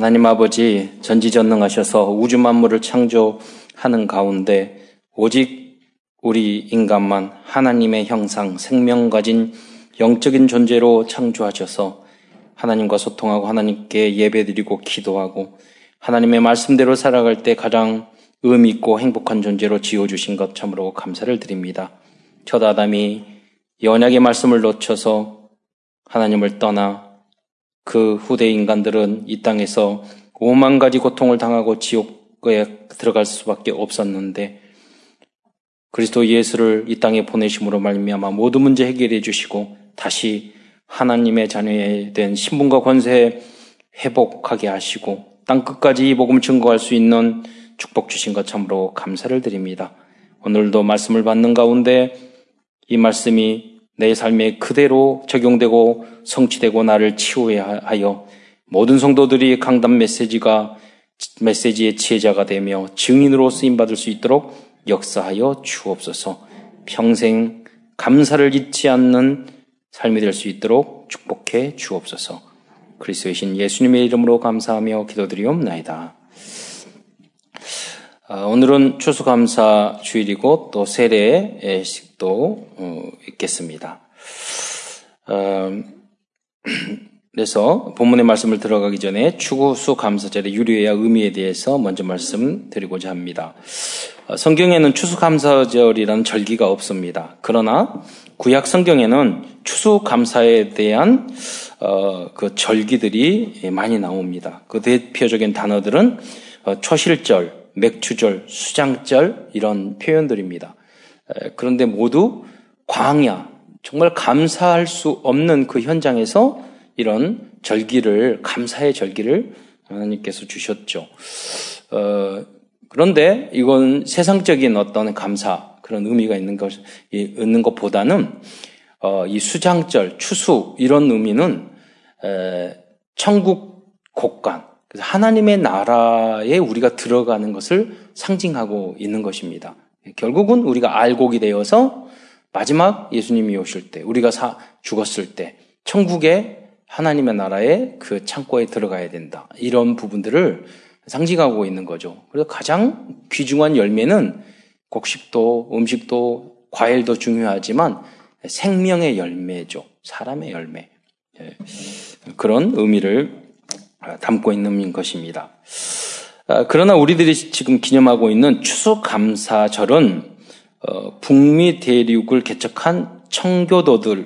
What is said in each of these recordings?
하나님 아버지 전지전능하셔서 우주 만물을 창조하는 가운데 오직 우리 인간만 하나님의 형상, 생명 가진 영적인 존재로 창조하셔서 하나님과 소통하고 하나님께 예배드리고 기도하고 하나님의 말씀대로 살아갈 때 가장 의미 있고 행복한 존재로 지어 주신 것 참으로 감사를 드립니다. 첫 아담이 연약의 말씀을 놓쳐서 하나님을 떠나 그 후대 인간들은 이 땅에서 오만 가지 고통을 당하고 지옥에 들어갈 수밖에 없었는데 그리스도 예수를 이 땅에 보내심으로 말미암아 모든 문제 해결해 주시고 다시 하나님의 자녀에 된 신분과 권세 회복하게 하시고 땅 끝까지 이 복음을 증거할 수 있는 축복 주신 것 참으로 감사를 드립니다. 오늘도 말씀을 받는 가운데 이 말씀이 내 삶에 그대로 적용되고 성취되고 나를 치유해야 하여 모든 성도들이 강단 메시지가 메시지의 지혜자가 되며 증인으로 쓰임 받을 수 있도록 역사하여 주옵소서. 평생 감사를 잊지 않는 삶이 될 수 있도록 축복해 주옵소서. 그리스도의 신 예수님의 이름으로 감사하며 기도드리옵나이다. 아, 오늘은 추수감사 주일이고 또 세례식도 어, 있겠습니다. 어, 그래서 본문의 말씀을 들어가기 전에 추수 감사절의 유료와 의미에 대해서 먼저 말씀드리고자 합니다. 어, 성경에는 추수 감사절이라는 절기가 없습니다. 그러나 구약 성경에는 추수 감사에 대한 그 절기들이 많이 나옵니다. 그 대표적인 단어들은 초실절, 맥주절, 수장절 이런 표현들입니다. 그런데 모두 광야, 정말 감사할 수 없는 그 현장에서 이런 절기를 감사의 절기를 하나님께서 주셨죠. 어, 그런데 이건 세상적인 어떤 감사 그런 의미가 있는 것 있는 것보다는 어, 이 수장절, 추수 이런 의미는 에, 천국 곡간 그래서 하나님의 나라에 우리가 들어가는 것을 상징하고 있는 것입니다. 결국은 우리가 알곡이 되어서 마지막 예수님이 오실 때, 우리가 사, 죽었을 때, 천국의 하나님의 나라의 그 창고에 들어가야 된다. 이런 부분들을 상징하고 있는 거죠. 그래서 가장 귀중한 열매는 곡식도, 음식도, 과일도 중요하지만 생명의 열매죠. 사람의 열매. 예. 그런 의미를 아, 담고 있는 것입니다. 아, 그러나 우리들이 지금 기념하고 있는 추수감사절은 어, 북미 대륙을 개척한 청교도들로부터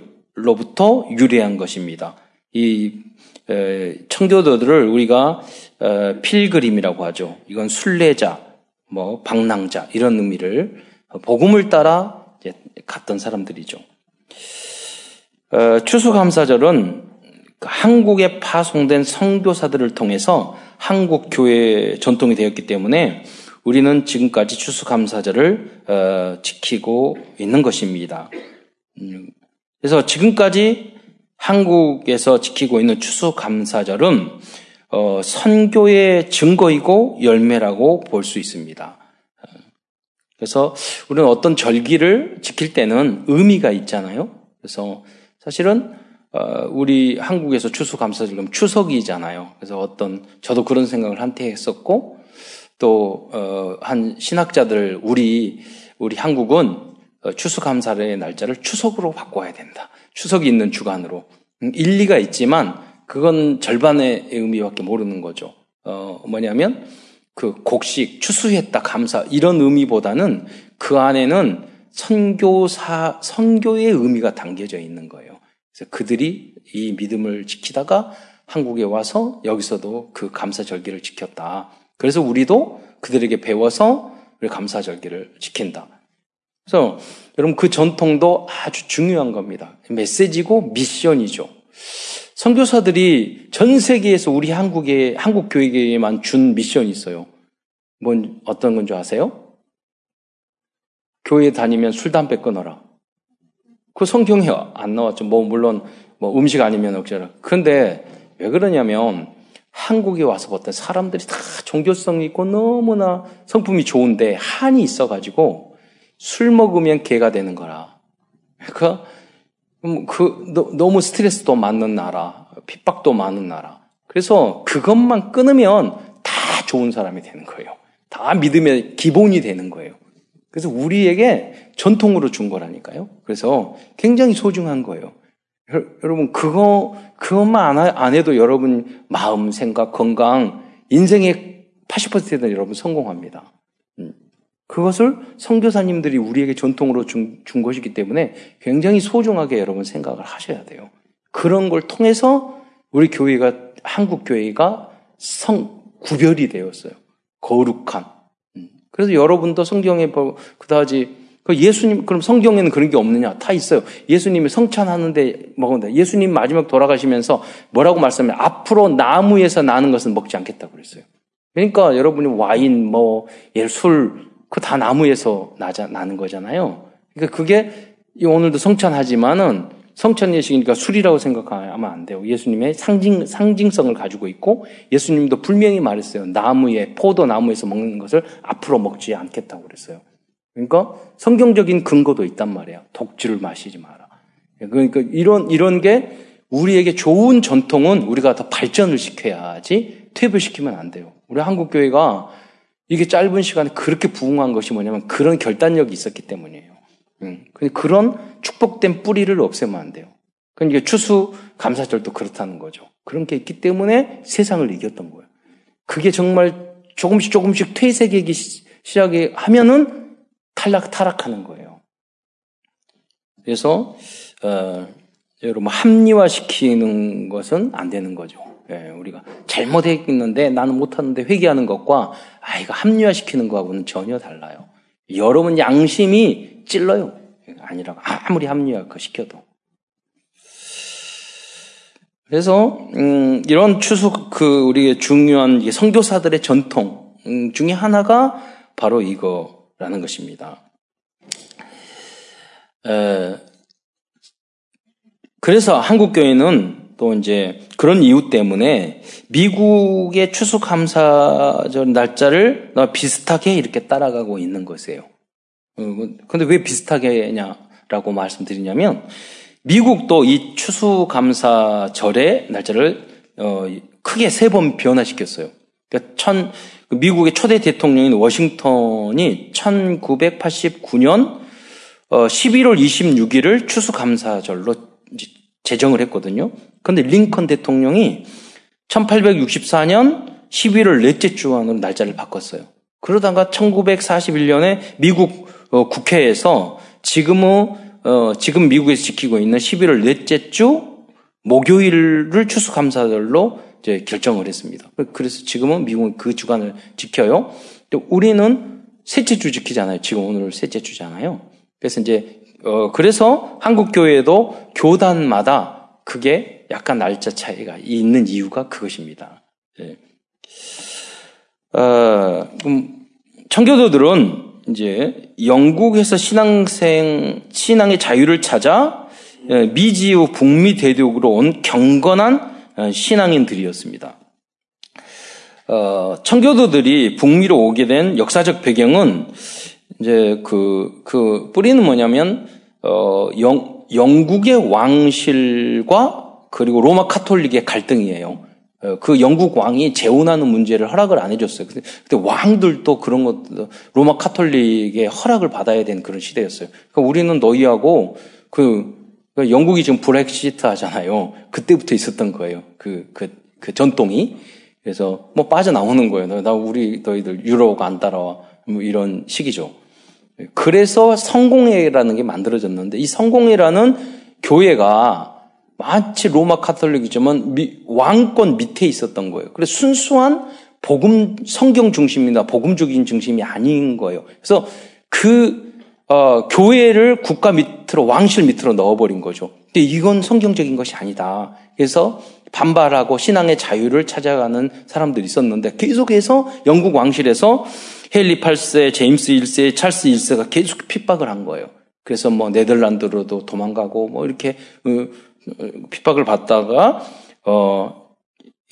유래한 것입니다. 이 청교도들을 우리가 어, 필그림이라고 하죠. 이건 순례자, 뭐 방랑자 이런 의미를 복음을 따라 갔던 사람들이죠. 어, 추수감사절은 한국에 파송된 성교사들을 통해서 한국 교회 전통이 되었기 때문에 우리는 지금까지 추수감사절을 어, 지키고 있는 것입니다. 음, 그래서 지금까지 한국에서 지키고 있는 추수감사절은 어, 선교의 증거이고 열매라고 볼 수 있습니다. 그래서 우리는 어떤 절기를 지킬 때는 의미가 있잖아요. 그래서 사실은 어, 우리 한국에서 추수 감사절 그럼 추석이잖아요. 그래서 어떤 저도 그런 생각을 한때 했었고 또한 어, 신학자들 우리 우리 한국은 어, 추수 감사의 날짜를 추석으로 바꿔야 된다. 추석이 있는 주간으로 음, 일리가 있지만 그건 절반의 의미밖에 모르는 거죠. 어 뭐냐면 그 곡식 추수했다 감사 이런 의미보다는 그 안에는 선교사 선교의 의미가 담겨져 있는 거예요. 그래서 그들이 이 믿음을 지키다가 한국에 와서 여기서도 그 감사절기를 지켰다. 그래서 우리도 그들에게 배워서 우리 감사절기를 지킨다. 그래서 여러분 그 전통도 아주 중요한 겁니다. 메시지고 미션이죠. 선교사들이 전 세계에서 우리 한국에 한국 교회에만 준 미션이 있어요. 뭔 어떤 건 줄 아세요? 교회 다니면 술 담배 끊어라. 그 성경에 안 나왔죠. 뭐, 물론, 뭐 음식 아니면 억제라. 그런데 왜 그러냐면, 한국에 와서 어떤 사람들이 다 종교성이 있고 너무나 성품이 좋은데 한이 있어가지고 술 먹으면 개가 되는 거라. 그러니까 그, 너, 무 스트레스도 많은 나라, 핍박도 많은 나라. 그래서 그것만 끊으면 다 좋은 사람이 되는 거예요. 다 믿음의 기본이 되는 거예요. 그래서 우리에게 전통으로 준 거라니까요. 그래서 굉장히 소중한 거예요. 여러분, 그거, 그것만 안 해도 여러분 마음, 생각, 건강, 인생의 80%는 여러분 성공합니다. 음. 그것을 성교사님들이 우리에게 전통으로 준, 준 것이기 때문에 굉장히 소중하게 여러분 생각을 하셔야 돼요. 그런 걸 통해서 우리 교회가, 한국 교회가 성, 구별이 되었어요. 거룩한. 음. 그래서 여러분도 성경에 그다지 그 예수님 그럼 성경에는 그런 게 없느냐? 다 있어요. 예수님이 성찬하는데 먹는다. 예수님 마지막 돌아가시면서 뭐라고 말씀해? 앞으로 나무에서 나는 것은 먹지 않겠다고 그랬어요. 그러니까 여러분이 와인 뭐 예를 술그 다 나무에서 나자 나는 거잖아요. 그러니까 그게 오늘도 성찬하지만은 성찬 예식이니까 술이라고 생각하면 안 돼요. 예수님의 상징 상징성을 가지고 있고 예수님도 분명히 말했어요. 나무에 포도 나무에서 먹는 것을 앞으로 먹지 않겠다고 그랬어요. 그러니까 성경적인 근거도 있단 말이에요. 독주를 마시지 마라. 그러니까 이런, 이런 게 우리에게 좋은 전통은 우리가 더 발전을 시켜야지 퇴보시키면 안 돼요. 우리 한국교회가 이게 짧은 시간에 그렇게 부흥한 것이 뭐냐면 그런 결단력이 있었기 때문이에요. 그런 축복된 뿌리를 없애면 안 돼요. 그러니까 추수 감사절도 그렇다는 거죠. 그런 게 있기 때문에 세상을 이겼던 거예요. 그게 정말 조금씩 조금씩 퇴색하기 시작하면은 이 탈락, 타락하는 거예요. 그래서, 어, 여러분, 합리화시키는 것은 안 되는 거죠. 예, 우리가 잘못했는데 나는 못하는데 회개하는 것과, 아, 이거 합리화시키는 거하고는 전혀 달라요. 여러분 양심이 찔러요. 아니라고. 아무리 합리화 시켜도. 그래서, 음, 이런 추석, 그, 우리의 중요한 성교사들의 전통 음, 중에 하나가 바로 이거, 라는 것입니다. 에, 그래서 한국 교회는 또 이제 그런 이유 때문에 미국의 추수감사절 날짜를 비슷하게 이렇게 따라가고 있는 것이에요. 근데 왜 비슷하게 냐라고 말씀드리냐면 미국도 이 추수감사절의 날짜를 어, 크게 세 번 변화시켰어요. 그러니까 천, 그 미국의 초대 대통령인 워싱턴이 1989년 11월 26일을 추수감사절로 제정을 했거든요. 그런데 링컨 대통령이 1864년 11월 넷째 주안으로 날짜를 바꿨어요. 그러다가 1941년에 미국 어, 국회에서 지금은 어, 지금 미국에서 지키고 있는 11월 넷째 주 목요일을 추수감사절로 이제 결정을 했습니다. 그래서 지금은 미국은 그 주간을 지켜요. 우리는 셋째 주 지키잖아요. 지금 오늘 셋째 주잖아요. 그래서 이제 어 그래서 한국 교회도 교단마다 그게 약간 날짜 차이가 있는 이유가 그것입니다. 예. 어, 청교도들은 이제 영국에서 신앙생 신앙의 자유를 찾아 예, 미지우 북미 대륙으로 온 경건한 어, 신앙인들이었습니다. 어, 청교도들이 북미로 오게 된 역사적 배경은 이제 그, 그 뿌리는 뭐냐면, 어, 영, 영국의 왕실과 그리고 로마 카톨릭의 갈등이에요. 어, 그 영국 왕이 재혼하는 문제를 허락을 안 해줬어요. 근데, 근데 왕들도 그런 것, 로마 카톨릭의 허락을 받아야 되는 그런 시대였어요. 그러니까 우리는 너희하고 그 그러니까 영국이 지금 브렉시트 하잖아요. 그때부터 있었던 거예요. 그, 그, 그 전통이. 그래서 뭐 빠져나오는 거예요. 나 우리 너희들 유로가 안 따라와. 뭐 이런 식이죠. 그래서 성공회라는 게 만들어졌는데 이 성공회라는 교회가 마치 로마 카톨릭이지만 왕권 밑에 있었던 거예요. 그래서 순수한 복음 성경 중심이나 복음적인 중심이 아닌 거예요. 그래서 그 어, 교회를 국가 밑으로 왕실 밑으로 넣어버린 거죠. 근데 이건 성경적인 것이 아니다. 그래서 반발하고 신앙의 자유를 찾아가는 사람들이 있었는데 계속해서 영국 왕실에서 헨리 8세, 제임스 1세, 찰스 1세가 계속 핍박을 한 거예요. 그래서 뭐 네덜란드로도 도망가고 뭐 이렇게 어, 핍박을 받다가 어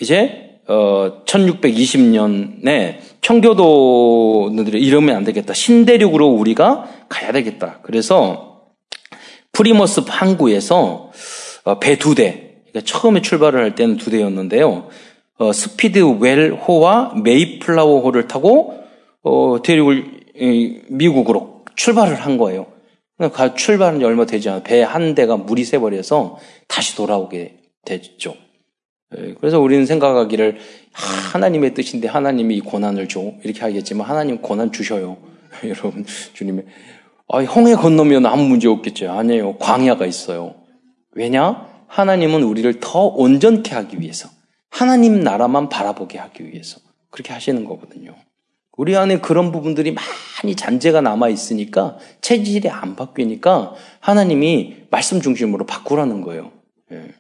이제 어 1620년에 청교도들이 이러면 안 되겠다. 신대륙으로 우리가 가야 되겠다. 그래서 플리머스 항구에서 어, 배 두 대, 그러니까 처음에 출발을 할 때는 두 대였는데요. 어, 스피드웰호와 메이플라워호를 타고 어, 대륙을 미국으로 출발을 한 거예요. 그러니까 출발은 얼마 되지 않아 배 한 대가 물이 새버려서 다시 돌아오게 됐죠. 예, 그래서 우리는 생각하기를 하나님의 뜻인데 하나님이 이 고난을 줘 이렇게 하겠지만 하나님 고난 주셔요. 여러분 주님의 아, 홍해 건너면 아무 문제 없겠죠. 아니에요. 광야가 있어요. 왜냐? 하나님은 우리를 더 온전케 하기 위해서 하나님 나라만 바라보게 하기 위해서 그렇게 하시는 거거든요. 우리 안에 그런 부분들이 많이 잔재가 남아 있으니까 체질이 안 바뀌니까 하나님이 말씀 중심으로 바꾸라는 거예요. 예.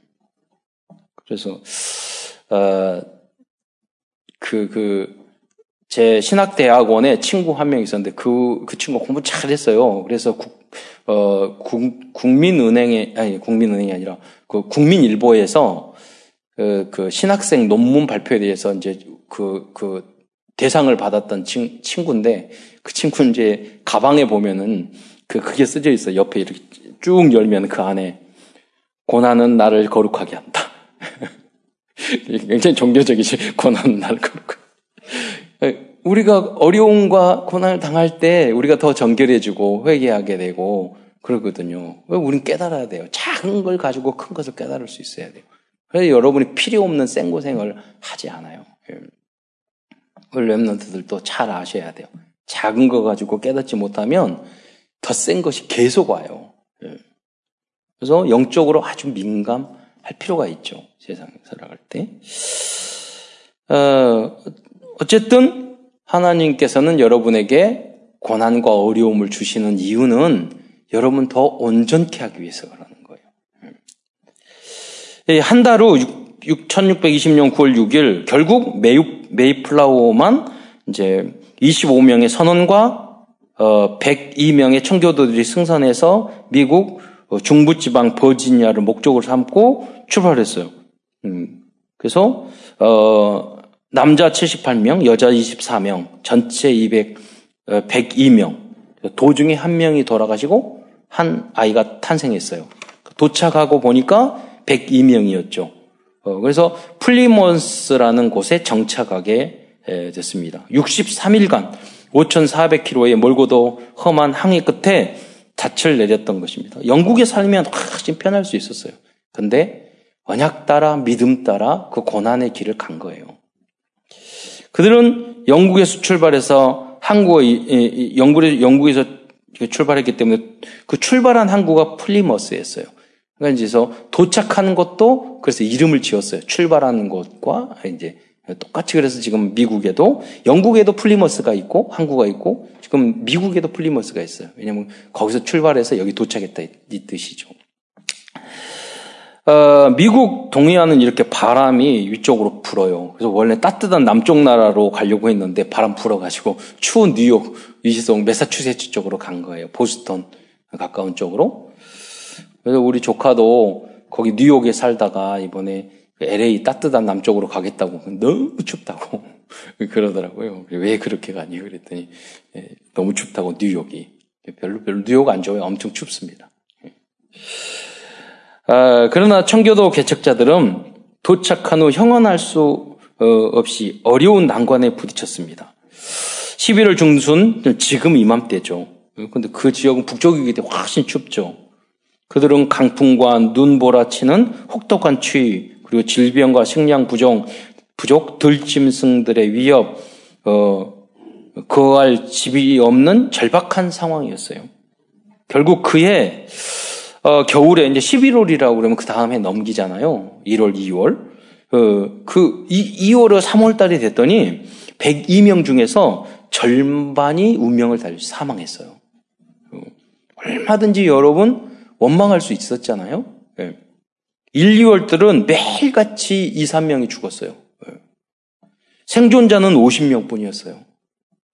그래서 어, 그, 그, 제 신학대학원에 친구 한 명 있었는데 그, 그 친구 공부 잘했어요. 그래서 국, 어, 국, 국민은행에, 아니, 국민은행이 아니라 그 국민일보에서 그, 그 신학생 논문 발표에 대해서 이제 그, 그 대상을 받았던 친, 친구인데 그 친구 이제 가방에 보면은 그, 그게 쓰져 있어요. 옆에 이렇게 쭉 열면 그 안에 고난은 나를 거룩하게 한다. 굉장히 종교적이지. 고난은 나를 거룩하게. 우리가 어려움과 고난을 당할 때 우리가 더 정결해지고 회개하게 되고 그러거든요. 왜 우린 깨달아야 돼요. 작은 걸 가지고 큰 것을 깨달을 수 있어야 돼요. 그래서 여러분이 필요 없는 생고생을 하지 않아요. 랩런트들도 잘 아셔야 돼요. 작은 거 가지고 깨닫지 못하면 더 센 것이 계속 와요. 예. 그래서 영적으로 아주 민감할 필요가 있죠. 세상에 살아갈 때. 어, 어쨌든 하나님께서는 여러분에게 고난과 어려움을 주시는 이유는 여러분 더 온전케 하기 위해서 그러는 거예요. 예. 한달 후 1620년 9월 6일 결국 메이, 메이플라워만 이제 25명의 선원과 어, 102명의 청교도들이 승선해서 미국 어, 중부지방 버지니아를 목적으로 삼고 출발했어요. 음, 그래서 어, 남자 78명, 여자 24명, 전체 200, 어, 102명. 도중에 한 명이 돌아가시고 한 아이가 탄생했어요. 도착하고 보니까 102명이었죠. 어, 그래서 플리몬스라는 곳에 정착하게 됐습니다. 63일간 5,400km의 멀고도 험한 항해 끝에 닻을 내렸던 것입니다. 영국에 살면 훨씬 편할 수 있었어요. 근데 언약 따라 믿음 따라 그 고난의 길을 간 거예요. 그들은 영국에서 출발해서 한국어, 영국에서 출발했기 때문에 그 출발한 항구가 플리머스였어요. 이제서 도착하는 것도 그래서 이름을 지었어요. 출발하는 곳과 이제 똑같이 그래서 지금 미국에도 영국에도 플리머스가 있고 항구가 있고 지금 미국에도 플리머스가 있어요. 왜냐하면 거기서 출발해서 여기 도착했다 이 뜻이죠. 어, 미국 동해안은 이렇게 바람이 위쪽으로 불어요. 그래서 원래 따뜻한 남쪽 나라로 가려고 했는데 바람 불어가지고 추운 뉴욕, 워싱턴, 메사추세츠 쪽으로 간 거예요. 보스턴 가까운 쪽으로. 그래서 우리 조카도 거기 뉴욕에 살다가 이번에 LA 따뜻한 남쪽으로 가겠다고 너무 춥다고 그러더라고요. 왜 그렇게 가니? 그랬더니 예, 너무 춥다고 뉴욕이 별로 별로 뉴욕 안 좋아요. 엄청 춥습니다. 아, 그러나 청교도 개척자들은 도착한 후 형언할 수 어, 없이 어려운 난관에 부딪혔습니다. 11월 중순 지금 이맘때죠. 근데 그 지역은 북쪽이기 때문에 훨씬 춥죠. 그들은 강풍과 눈 보라치는 혹독한 추위 그리고 질병과 식량 부족, 부족 들짐승들의 위협, 어, 거할 집이 없는 절박한 상황이었어요. 결국 그해 어, 겨울에 이제 11월이라고 그러면 그 다음에 넘기잖아요. 1월, 2월. 어, 그 2, 2월에 3월 달이 됐더니 102명 중에서 절반이 운명을 달리 사망했어요. 어, 얼마든지 여러분 원망할 수 있었잖아요. 네. 1, 2월들은 매일같이 2, 3명이 죽었어요. 네. 생존자는 50명 뿐이었어요.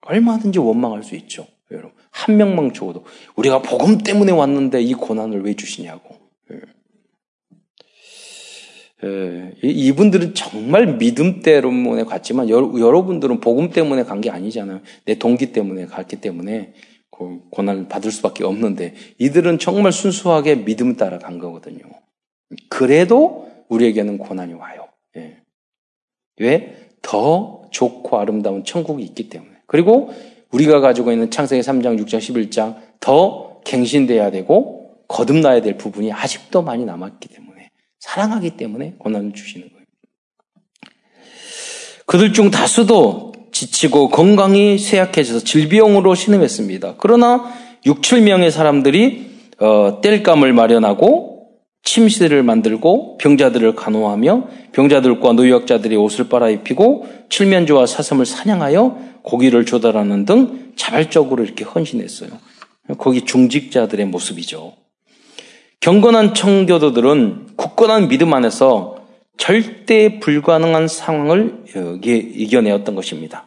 얼마든지 원망할 수 있죠. 여러분. 한 명만 죽어도 우리가 복음 때문에 왔는데 이 고난을 왜 주시냐고. 예. 예, 이분들은 정말 믿음 때문에 갔지만 여러, 분들은 복음 때문에 간 게 아니잖아요. 내 동기 때문에 갔기 때문에 그 고난을 받을 수밖에 없는데 이들은 정말 순수하게 믿음 따라 간 거거든요. 그래도 우리에게는 고난이 와요. 예. 왜? 더 좋고 아름다운 천국이 있기 때문에. 그리고 우리가 가지고 있는 창세기 3장, 6장, 11장 더 갱신돼야 되고 거듭나야 될 부분이 아직도 많이 남았기 때문에 사랑하기 때문에 고난을 주시는 거예요. 그들 중 다수도 지치고 건강이 쇠약해져서 질병으로 신음했습니다. 그러나 6, 7명의 사람들이 어, 뗄감을 마련하고 침실을 만들고 병자들을 간호하며 병자들과 노역자들이 옷을 빨아입히고 칠면조와 사슴을 사냥하여 고기를 조달하는 등 자발적으로 이렇게 헌신했어요. 거기 중직자들의 모습이죠. 경건한 청교도들은 굳건한 믿음 안에서 절대 불가능한 상황을 이겨내었던 것입니다.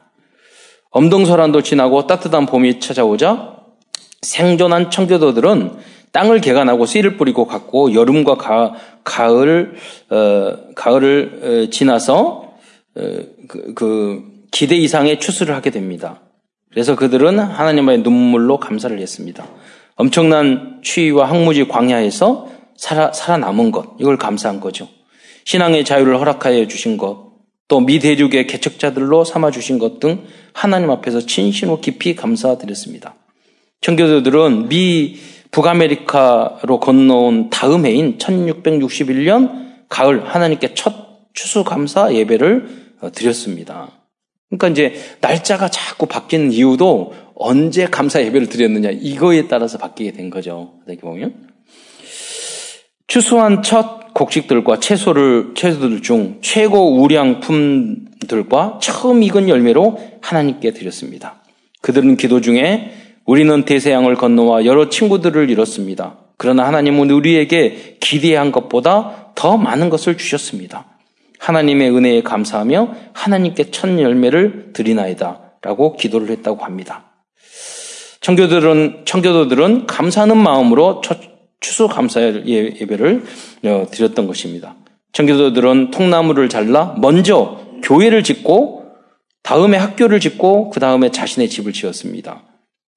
엄동설한도 지나고 따뜻한 봄이 찾아오자 생존한 청교도들은 땅을 개간하고 씨를 뿌리고 갔고 여름과 가, 가을 어, 가을을 어, 지나서 어, 그, 그 기대 이상의 추수를 하게 됩니다. 그래서 그들은 하나님의 눈물로 감사를 했습니다. 엄청난 추위와 항무지 광야에서 살아, 살아남은 것, 이걸 감사한 거죠. 신앙의 자유를 허락하여 주신 것, 또 미대륙의 개척자들로 삼아 주신 것 등 하나님 앞에서 진심으로 깊이 감사드렸습니다. 청교도들은 미 북아메리카로 건너온 다음 해인 1661년 가을 하나님께 첫 추수감사 예배를 어, 드렸습니다. 그러니까 이제 날짜가 자꾸 바뀌는 이유도 언제 감사 예배를 드렸느냐 이거에 따라서 바뀌게 된 거죠. 어떻게 보면 추수한 첫 곡식들과 채소를 채소들 중 최고 우량품들과 처음 익은 열매로 하나님께 드렸습니다. 그들은 기도 중에 우리는 대서양을 건너와 여러 친구들을 잃었습니다. 그러나 하나님은 우리에게 기대한 것보다 더 많은 것을 주셨습니다. 하나님의 은혜에 감사하며 하나님께 첫 열매를 드리나이다. 라고 기도를 했다고 합니다. 청교도들은, 청교도들은 감사하는 마음으로 추수 감사 예, 예배를 어, 드렸던 것입니다. 청교도들은 통나무를 잘라 먼저 교회를 짓고 다음에 학교를 짓고 그 다음에 자신의 집을 지었습니다.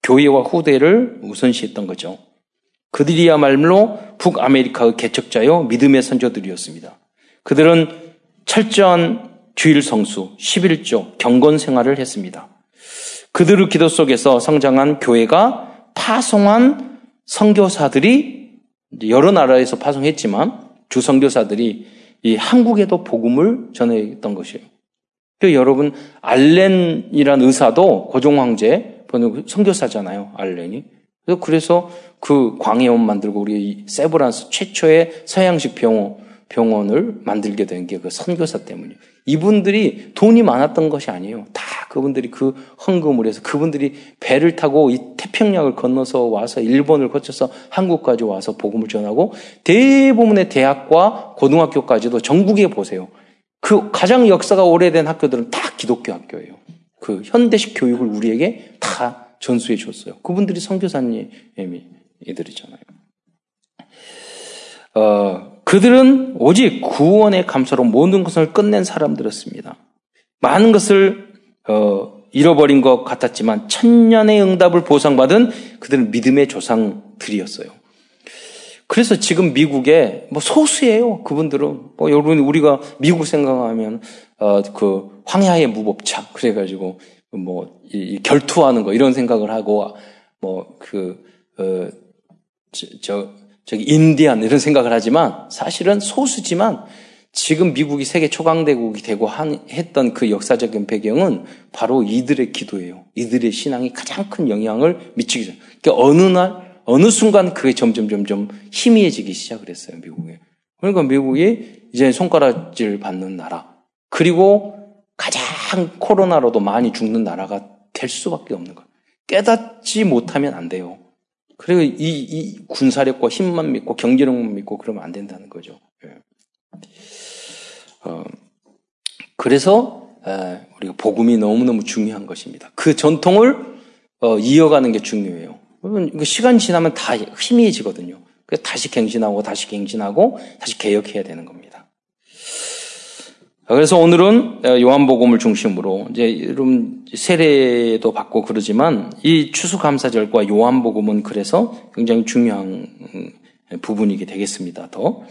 교회와 후대를 우선시했던 거죠. 그들이야말로 북아메리카의 개척자요 믿음의 선조들이었습니다. 그들은 철저한 주일 성수, 11조, 경건 생활을 했습니다. 그들의 기도 속에서 성장한 교회가 파송한 선교사들이 여러 나라에서 파송했지만 주 선교사들이 이 한국에도 복음을 전했던 것이에요. 그 여러분 알렌이란 의사도 고종 황제 선교사잖아요, 알렌이. 그래서 그 광해원 만들고 우리 세브란스 최초의 서양식 병원, 병원을 만들게 된 게 그 선교사 때문이에요. 이분들이 돈이 많았던 것이 아니에요. 다 그분들이 그 헌금을 해서 그분들이 배를 타고 이 태평양을 건너서 와서 일본을 거쳐서 한국까지 와서 복음을 전하고 대부분의 대학과 고등학교까지도 전국에 보세요. 그 가장 역사가 오래된 학교들은 다 기독교 학교예요. 그 현대식 교육을 우리에게 다 전수해 줬어요. 그분들이 선교사님이들이잖아요. 어, 그들은 오직 구원의 감사로 모든 것을 끝낸 사람들이었습니다. 많은 것을 어, 잃어버린 것 같았지만 천년의 응답을 보상받은 그들은 믿음의 조상들이었어요. 그래서 지금 미국에 뭐 소수예요. 그분들은 뭐 여러분 우리가 미국 생각하면 어, 그 황야의 무법자 그래가지고 뭐 이, 결투하는 거 이런 생각을 하고 뭐그 어, 저, 저 저기 인디안 이런 생각을 하지만 사실은 소수지만 지금 미국이 세계 초강대국이 되고 한, 했던 그 역사적인 배경은 바로 이들의 기도예요. 이들의 신앙이 가장 큰 영향을 미치기 전. 그러니까 어느 날 어느 순간 그게 점점 점점 희미해지기 시작을 했어요 미국에. 그러니까 미국이 이제 손가락질 받는 나라. 그리고 가장 코로나로도 많이 죽는 나라가 될 수밖에 없는 거예요. 깨닫지 못하면 안 돼요. 그리고 이, 이 군사력과 힘만 믿고 경제력만 믿고 그러면 안 된다는 거죠. 예. 어, 그래서 에, 우리가 복음이 너무너무 중요한 것입니다. 그 전통을 어, 이어가는 게 중요해요. 그러면 시간 지나면 다 희미해지거든요. 다시 갱신하고 다시 갱신하고 다시 개혁해야 되는 겁니다. 그래서 오늘은 요한복음을 중심으로 이제 여러분 세례도 받고 그러지만 이 추수감사절과 요한복음은 그래서 굉장히 중요한 부분이게 되겠습니다. 더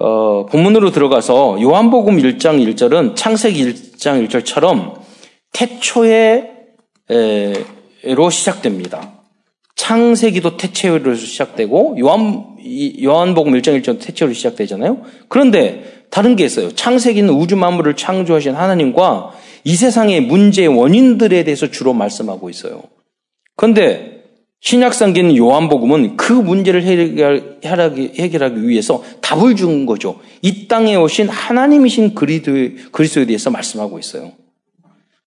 어, 본문으로 들어가서 요한복음 1장 1절은 창세기 1장 1절처럼 태초에 로 시작됩니다. 창세기도 태초로 시작되고 요한 요한복음 1장 1절 태초로 시작되잖아요. 그런데 다른 게 있어요. 창세기는 우주 만물을 창조하신 하나님과 이 세상의 문제의 원인들에 대해서 주로 말씀하고 있어요. 그런데 신약성기는 요한복음은 그 문제를 해결하기, 위해서 답을 준 거죠. 이 땅에 오신 하나님이신 그리스도에 대해서 말씀하고 있어요.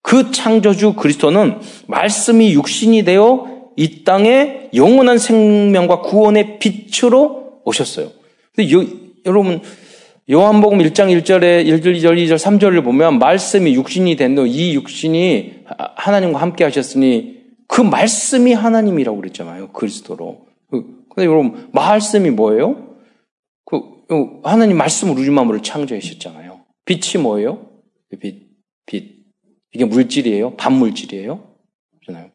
그 창조주 그리스도는 말씀이 육신이 되어 이 땅에 영원한 생명과 구원의 빛으로 오셨어요. 근데 요, 여러분 요한복음 1장 1절에 1절, 2절, 2절, 3절을 보면 말씀이 육신이 된도 이 육신이 하나님과 함께 하셨으니 그 말씀이 하나님이라고 그랬잖아요. 그리스도로. 그, 근데 여러분 말씀이 뭐예요? 그 하나님 말씀으로 우주 만물을 창조하셨잖아요. 빛이 뭐예요? 빛, 빛. 이게 물질이에요? 반물질이에요? 그잖아요.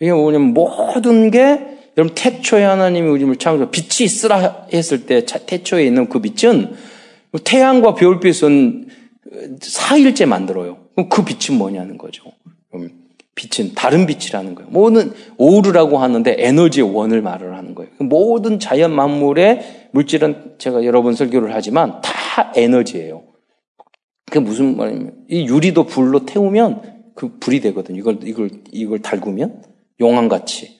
이게 뭐냐면 모든 게 여러분 태초에 하나님이 우주를 창조 빛이 있으라 했을 때 태초에 있는 그 빛은 태양과 별빛은 사일째 만들어요. 그 빛은 뭐냐는 거죠. 빛은 다른 빛이라는 거예요. 모든 오르라고 하는데 에너지의 원을 말을 하는 거예요. 모든 자연 만물의 물질은 제가 여러 번 설교를 하지만 다 에너지예요. 그게 무슨 말이냐면 이 유리도 불로 태우면 그 불이 되거든요. 이걸 이걸 이걸 달구면 용암같이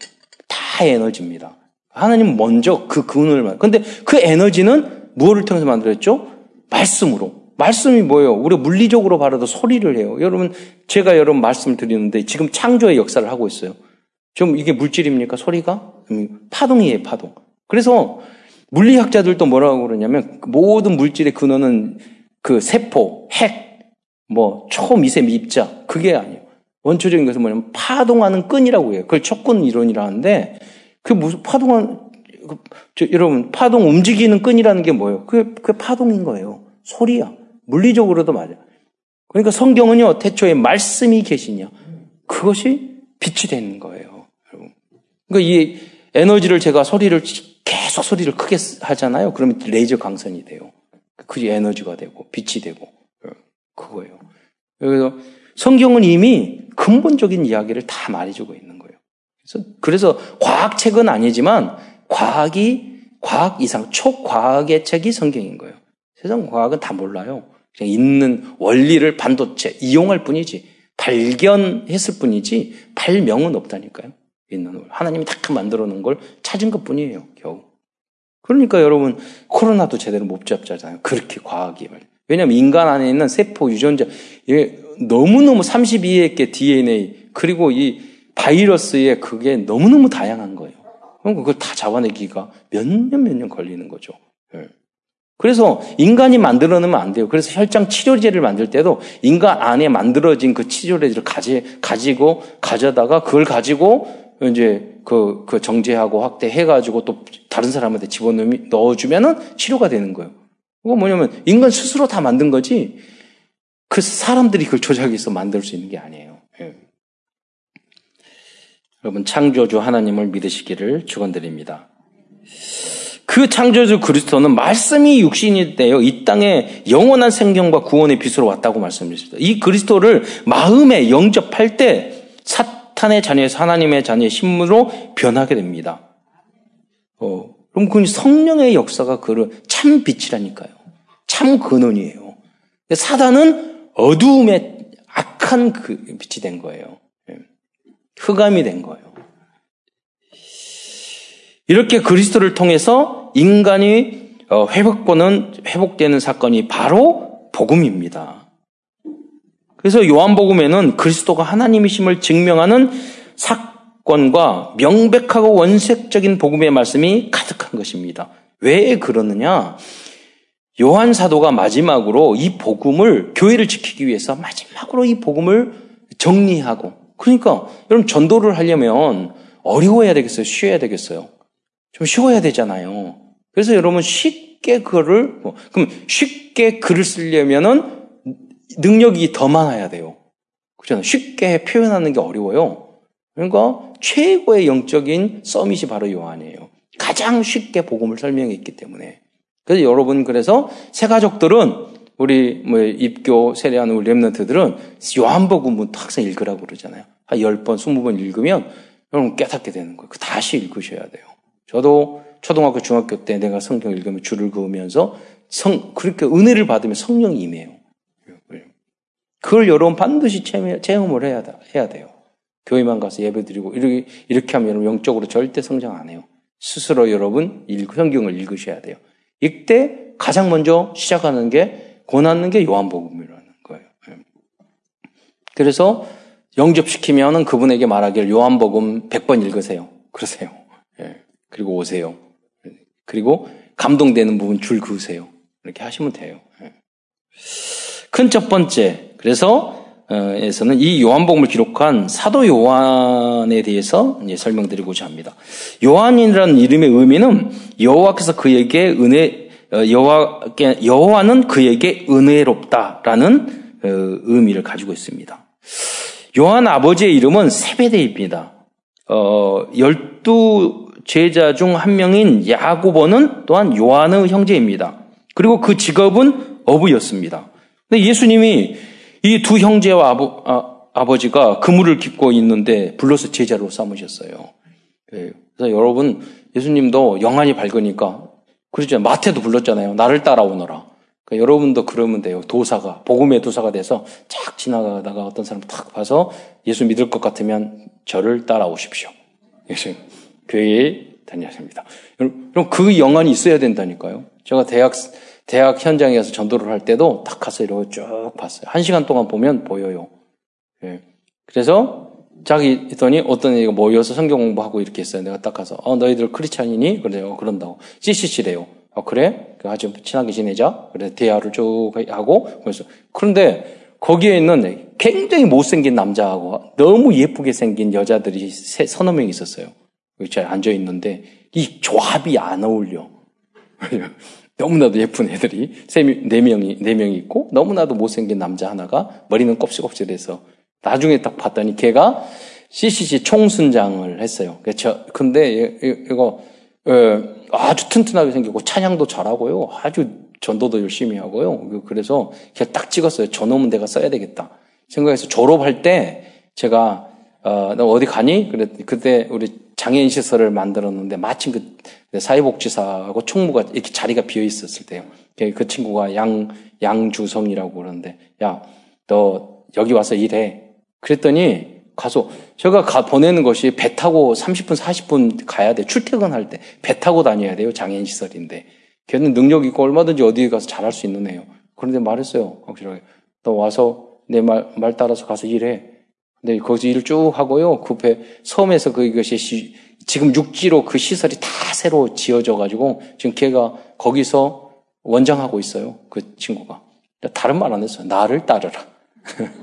다 에너지입니다. 하나님 먼저 그 근원을 만. 근데 그 에너지는 무엇을 통해서 만들었죠? 말씀으로. 말씀이 뭐예요? 우리가 물리적으로 바라도 소리를 해요. 여러분, 제가 여러분 말씀을 드리는데 지금 창조의 역사를 하고 있어요. 좀 이게 물질입니까? 소리가? 음, 파동이에요, 파동. 그래서 물리학자들도 뭐라고 그러냐면 모든 물질의 근원은 그 세포, 핵, 뭐 초미세 미입자 그게 아니에요. 원초적인 것은 뭐냐면 파동하는 끈이라고 해요. 그걸 촉근 이론이라 하는데 그 무슨 파동한 여러분 파동 움직이는 끈이라는 게 뭐예요? 그게, 그게 파동인 거예요. 소리야. 물리적으로도 맞아. 그러니까 성경은요 태초에 말씀이 계시냐 그것이 빛이 되는 거예요. 여러분. 그러니까 이 에너지를 제가 소리를 계속 소리를 크게 하잖아요. 그러면 레이저 광선이 돼요. 그게 에너지가 되고 빛이 되고 어, 그거예요. 그래서 성경은 이미 근본적인 이야기를 다 말해주고 있는 거예요. 그래서 그래서 과학책은 아니지만 과학이 과학 이상 초과학의 책이 성경인 거예요. 세상 과학은 다 몰라요. 그냥 있는 원리를 반도체 이용할 뿐이지 발견했을 뿐이지 발명은 없다니까요. 있는 하나님이 딱 만들어 놓은 걸 찾은 것 뿐이에요. 겨우. 그러니까 여러분 코로나도 제대로 못 잡잖아요. 그렇게 과학이 말. 왜냐하면 인간 안에 있는 세포 유전자 너무너무 32의 개 DNA 그리고 이 바이러스의 그게 너무너무 다양한 거예요. 그럼 그걸 다 잡아내기가 몇 년 몇 년 걸리는 거죠. 예. 그래서 인간이 만들어 놓으면 안 돼요. 그래서 혈장 치료제를 만들 때도 인간 안에 만들어진 그 치료제를 가지, 가지고, 가져다가 그걸 가지고 이제 그, 그 정제하고 확대해가지고 또 다른 사람한테 집어넣어주면은 치료가 되는 거예요. 그거 뭐냐면 인간 스스로 다 만든 거지 그 사람들이 그걸 조작해서 만들 수 있는 게 아니에요. 예. 여러분 창조주 하나님을 믿으시기를 축원드립니다. 그 창조주 그리스도는 말씀이 육신이 되어 이 땅에 영원한 생명과 구원의 빛으로 왔다고 말씀드렸습니다. 이 그리스도를 마음에 영접할 때 사, 사탄의 자녀에서 하나님의 자녀의 신문으로 변하게 됩니다. 어, 그럼 그 성령의 역사가 그를 참 빛이라니까요. 참 근원이에요. 사단은 어두움의 악한 그 빛이 된 거예요. 예. 흑암이 된 거예요. 이렇게 그리스도를 통해서 인간이 어, 회복보는 회복되는 사건이 바로 복음입니다. 그래서 요한복음에는 그리스도가 하나님이심을 증명하는 사건과 명백하고 원색적인 복음의 말씀이 가득한 것입니다. 왜 그러느냐? 요한 사도가 마지막으로 이 복음을 교회를 지키기 위해서 마지막으로 이 복음을 정리하고 그러니까 여러분 전도를 하려면 어려워야 되겠어요? 쉬어야 되겠어요? 좀 쉬어야 되잖아요. 그래서 여러분 쉽게 그거를 뭐, 그럼 쉽게 글을 쓰려면은 능력이 더 많아야 돼요. 그렇잖아요. 쉽게 표현하는 게 어려워요. 그러니까 최고의 영적인 서밋이 바로 요한이에요. 가장 쉽게 복음을 설명했기 때문에. 그래서 여러분 그래서 새 가족들은 우리 뭐 입교 세례하는 우리 랩런트들은 요한복음은 항상 읽으라고 그러잖아요. 한 10번, 20번 읽으면 여러분 깨닫게 되는 거예요. 그 다시 읽으셔야 돼요. 저도 초등학교, 중학교 때 내가 성경 읽으면 줄을 그으면서 성, 그렇게 은혜를 받으면 성령이 임해요. 그걸 여러분 반드시 체험을 해야, 해야 돼요. 교회만 가서 예배 드리고 이렇게, 이렇게 하면 여러분 영적으로 절대 성장 안 해요. 스스로 여러분 읽, 성경을 읽으셔야 돼요. 이때 가장 먼저 시작하는 게 권하는 게 요한복음이라는 거예요. 예. 그래서 영접시키면은 그분에게 말하기를 요한복음 100번 읽으세요. 그러세요. 예. 그리고 오세요. 그리고 감동되는 부분 줄 그으세요. 이렇게 하시면 돼요. 예. 큰첫 번째, 그래서 에서는 이 요한복음을 기록한 사도 요한에 대해서 설명드리고자 합니다. 요한이라는 이름의 의미는 여호와께서 그에게 은혜 어, 여호와께 여호와는 그에게 은혜롭다라는 어, 의미를 가지고 있습니다. 요한 아버지의 이름은 세베데입니다. 어, 열두 제자 중 한 명인 야고보는 또한 요한의 형제입니다. 그리고 그 직업은 어부였습니다. 근데 예수님이 이 두 형제와 아버, 아, 버지가 그물을 깃고 있는데 불러서 제자로 삼으셨어요. 예. 그래서 여러분 예수님도 영안이 밝으니까 그러죠. 마태도 불렀잖아요. 나를 따라오너라. 그러니까 여러분도 그러면 돼요. 도사가 복음의 도사가 돼서 쫙 지나가다가 어떤 사람 탁 봐서 예수 믿을 것 같으면 저를 따라오십시오. 예수 교회에 다녔습니다. 그럼 그 영안이 있어야 된다니까요. 제가 대학 대학 현장에서 전도를 할 때도 딱 가서 이러고 쭉 봤어요. 한 시간 동안 보면 보여요. 예. 그래서 자기 있더니 어떤 애가 모여서 성경 공부하고 이렇게 했어요. 내가 딱 가서 어 너희들 크리스찬이니? 그래요. 그런다고. CCC래요. 어 그래? 그 아주 친하게 지내자. 그래서 대화를 쭉 하고 그래서 그런데 거기에 있는 굉장히 못생긴 남자하고 너무 예쁘게 생긴 여자들이 세, 서너 명 있었어요. 여기 앉아 있는데 이 조합이 안 어울려. 너무나도 예쁜 애들이 세, 네 명이, 네 명이 있고, 너무나도 못생긴 남자 하나가 머리는 껍질껍질해서 나중에 딱 봤더니 걔가 CCC 총순장을 했어요. 저, 근데 이거, 어, 아주 튼튼하게 생기고 찬양도 잘하고요. 아주 전도도 열심히 하고요. 그래서 걔 딱 찍었어요. 저놈은 내가 써야 되겠다. 생각해서 졸업할 때 제가 어, 너 어디 가니? 그래 그때 우리 장애인 시설을 만들었는데 마침 그 사회복지사하고 총무가 이렇게 자리가 비어 있었을 때요. 그 친구가 양 양주성이라고 그러는데 야 너 여기 와서 일해. 그랬더니 가서 제가 가 보내는 것이 배 타고 30분 40분 가야 돼. 출퇴근할 때 배 타고 다녀야 돼요. 장애인 시설인데 걔는 능력 있고 얼마든지 어디에 가서 잘할 수 있는 애요. 그런데 말했어요. 확실하게 너 와서 내 말 말 따라서 가서 일해. 근데 거기서 일을 쭉 하고요. 그 배, 섬에서 그것이 시, 지금 육지로 그 시설이 다 새로 지어져 가지고 지금 걔가 거기서 원장하고 있어요. 그 친구가. 다른 말 안 했어요. 나를 따르라.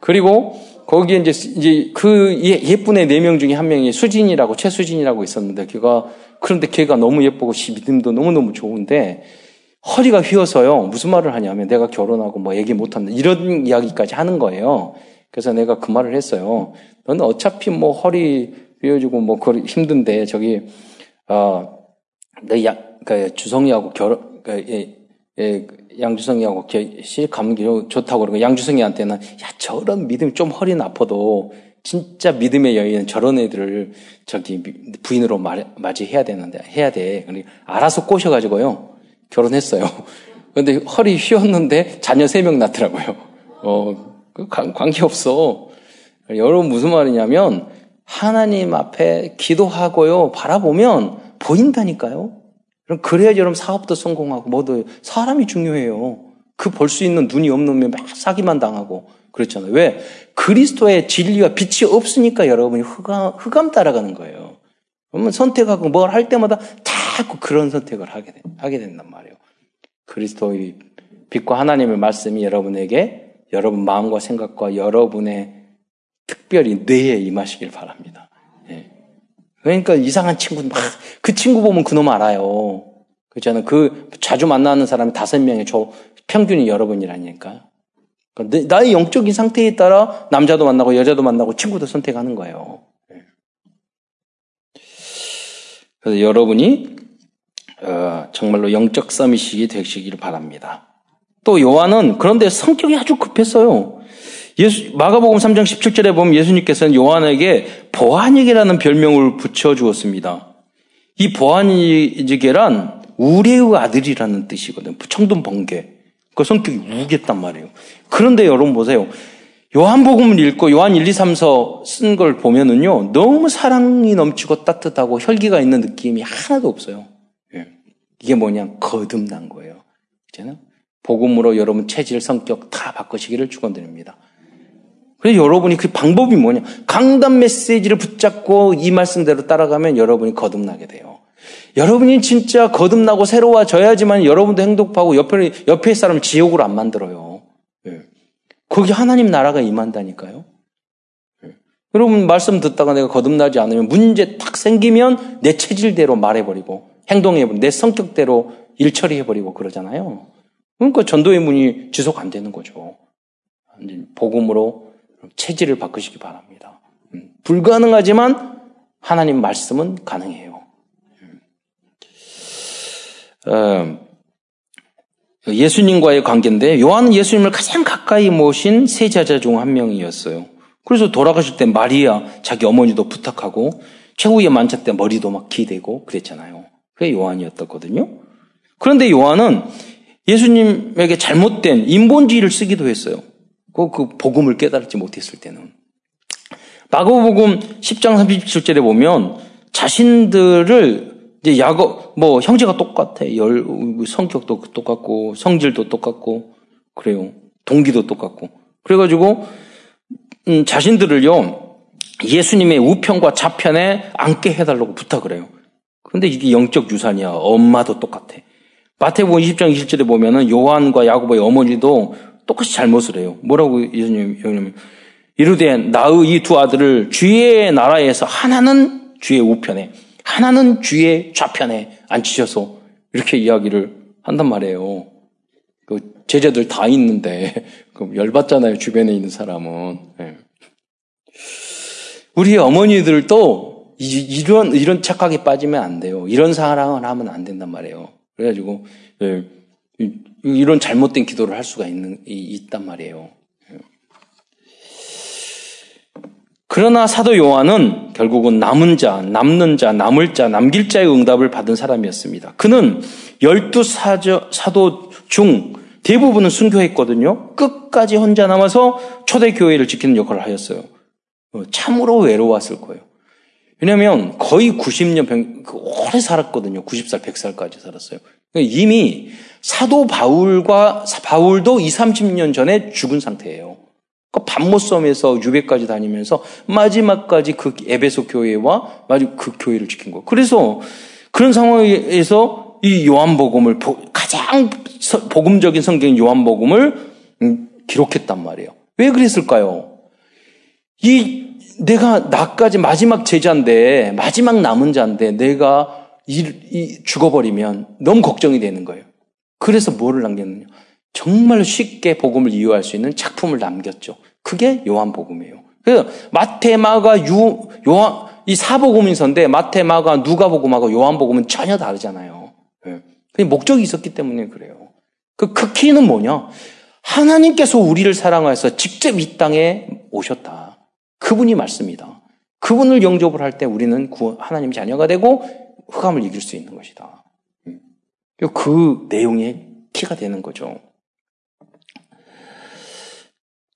그리고 거기에 이제, 이제 그 예, 예쁜 애 네 명 중에 한 명이 수진이라고, 최수진이라고 있었는데 걔가, 그런데 걔가 너무 예쁘고 믿음도 너무 너무 좋은데 허리가 휘어서요. 무슨 말을 하냐면 내가 결혼하고 뭐 얘기 못한다. 이런 이야기까지 하는 거예요. 그래서 내가 그 말을 했어요. 너는 어차피 뭐 허리 휘어지고 뭐 힘든데 저기 어내 양, 그 주성이하고 결혼 그 예, 예, 양주성이하고 실감기 좋다고 그러고 양주성이한테는 야 저런 믿음 좀 허리는 아파도 진짜 믿음의 여인 저런 애들을 저기 부인으로 맞이해야 되는데 해야 돼. 그러니까 알아서 꼬셔가지고요 결혼했어요. 근데 허리 휘었는데 자녀 세 명 낳더라고요. 어그 관계 없어. 여러분 무슨 말이냐면 하나님 앞에 기도하고요 바라보면 보인다니까요. 그럼 그래야 여러분 사업도 성공하고 뭐도 사람이 중요해요. 그 볼 수 있는 눈이 없는 막 사기만 당하고 그렇잖아요. 왜? 그리스도의 진리와 빛이 없으니까 여러분이 흑암, 흑암 따라가는 거예요. 그러면 선택하고 뭘 할 때마다 자꾸 그런 선택을 하게, 돼, 하게 된단 말이에요. 그리스도의 빛과 하나님의 말씀이 여러분에게 여러분 마음과 생각과 여러분의 특별히 뇌에 임하시길 바랍니다. 예. 그러니까 이상한 친구, 막, 그 친구 보면 그놈 알아요. 그렇잖아요. 그 자주 만나는 사람이 다섯 명의 저 평균이 여러분이라니까요. 그러니까 나의 영적인 상태에 따라 남자도 만나고 여자도 만나고 친구도 선택하는 거예요. 예. 그래서 여러분이 어, 정말로 영적 서밋이 되시기를 바랍니다. 또 요한은 그런데 성격이 아주 급했어요. 예수, 마가복음 3장 17절에 보면 예수님께서는 요한에게 보안이계라는 별명을 붙여주었습니다. 이 보안이계란 우레의 아들이라는 뜻이거든요. 청둔 번개. 그 성격이 우겠단 말이에요. 그런데 여러분 보세요. 요한복음을 읽고 요한 1, 2, 3서 쓴 걸 보면은요, 너무 사랑이 넘치고 따뜻하고 혈기가 있는 느낌이 하나도 없어요. 예. 이게 뭐냐? 거듭난 거예요. 이제는 복음으로 여러분 체질, 성격 다 바꾸시기를 축원드립니다. 그래서 여러분이 그 방법이 뭐냐? 강단 메시지를 붙잡고 이 말씀대로 따라가면 여러분이 거듭나게 돼요. 여러분이 진짜 거듭나고 새로워져야지만 여러분도 행복하고 옆에, 옆에 사람을 지옥으로 안 만들어요. 예. 거기 하나님 나라가 임한다니까요. 예. 여러분 말씀 듣다가 내가 거듭나지 않으면 문제 탁 생기면 내 체질대로 말해버리고 행동해버리고 내 성격대로 일 처리해버리고 그러잖아요. 그러니까 전도의 문이 지속 안 되는 거죠. 복음으로 체질을 바꾸시기 바랍니다. 음, 불가능하지만 하나님 말씀은 가능해요. 음. 어, 예수님과의 관계인데 요한은 예수님을 가장 가까이 모신 세 제자 중 한 명이었어요. 그래서 돌아가실 때 마리아 자기 어머니도 부탁하고 최후의 만찬 때 머리도 막 기대고 그랬잖아요. 그게 요한이었거든요. 그런데 요한은 예수님에게 잘못된 인본주의를 쓰기도 했어요. 그, 그 복음을 깨달지 못했을 때는. 마가복음 10장 37절에 보면 자신들을 이제 야거 뭐 형제가 똑같아. 열 성격도 똑같고 성질도 똑같고 그래요. 동기도 똑같고. 그래 가지고 음, 자신들을요. 예수님의 우편과 좌편에 앉게 해 달라고 부탁을 해요. 그런데 이게 영적 유산이야. 엄마도 똑같아. 마태복음 20장 20절에 보면은 요한과 야고보의 어머니도 똑같이 잘못을 해요. 뭐라고 예수님 여기는 이르되 나의 이 두 아들을 주의 나라에서 하나는 주의 우편에 하나는 주의 좌편에 앉히셔서 이렇게 이야기를 한단 말이에요. 그 제자들 다 있는데 그 열받잖아요. 주변에 있는 사람은. 네. 우리 어머니들도 이런 이런 착각에 빠지면 안 돼요. 이런 사랑을 하면 안 된단 말이에요. 그래가지고 예, 이런 잘못된 기도를 할 수가 있는 있단 말이에요. 그러나 사도 요한은 결국은 남은 자, 남는 자, 남을 자, 남길 자의 응답을 받은 사람이었습니다. 그는 열두 사도 중 대부분은 순교했거든요. 끝까지 혼자 남아서 초대교회를 지키는 역할을 하였어요. 어, 참으로 외로웠을 거예요. 왜냐하면 거의 90년 그 오래 살았거든요. 90살, 100살까지 살았어요. 그러니까 이미 사도 바울과 바울도 2, 30년 전에 죽은 상태예요. 그러니까 밥못 섬에서 유배까지 다니면서 마지막까지 그 에베소 교회와 마지막 그 교회를 지킨 거예요. 그래서 그런 상황에서 이 요한복음을 가장 복음적인 성경인 요한복음을 음, 기록했단 말이에요. 왜 그랬을까요? 이 내가 나까지 마지막 제자인데 마지막 남은 자인데 내가 이, 이 죽어버리면 너무 걱정이 되는 거예요. 그래서 뭐를 남겼느냐? 정말 쉽게 복음을 이해할 수 있는 작품을 남겼죠. 그게 요한복음이에요. 그래서 마테, 마가, 유, 요한 이 사복음인서인데 마테, 마가, 누가복음하고 요한복음은 전혀 다르잖아요. 네. 목적이 있었기 때문에 그래요. 그, 그 키는 뭐냐? 하나님께서 우리를 사랑하여서 직접 이 땅에 오셨다. 그분이 맞습니다. 그분을 영접을 할 때 우리는 하나님 자녀가 되고 흑암을 이길 수 있는 것이다. 음. 그 내용의 키가 되는 거죠.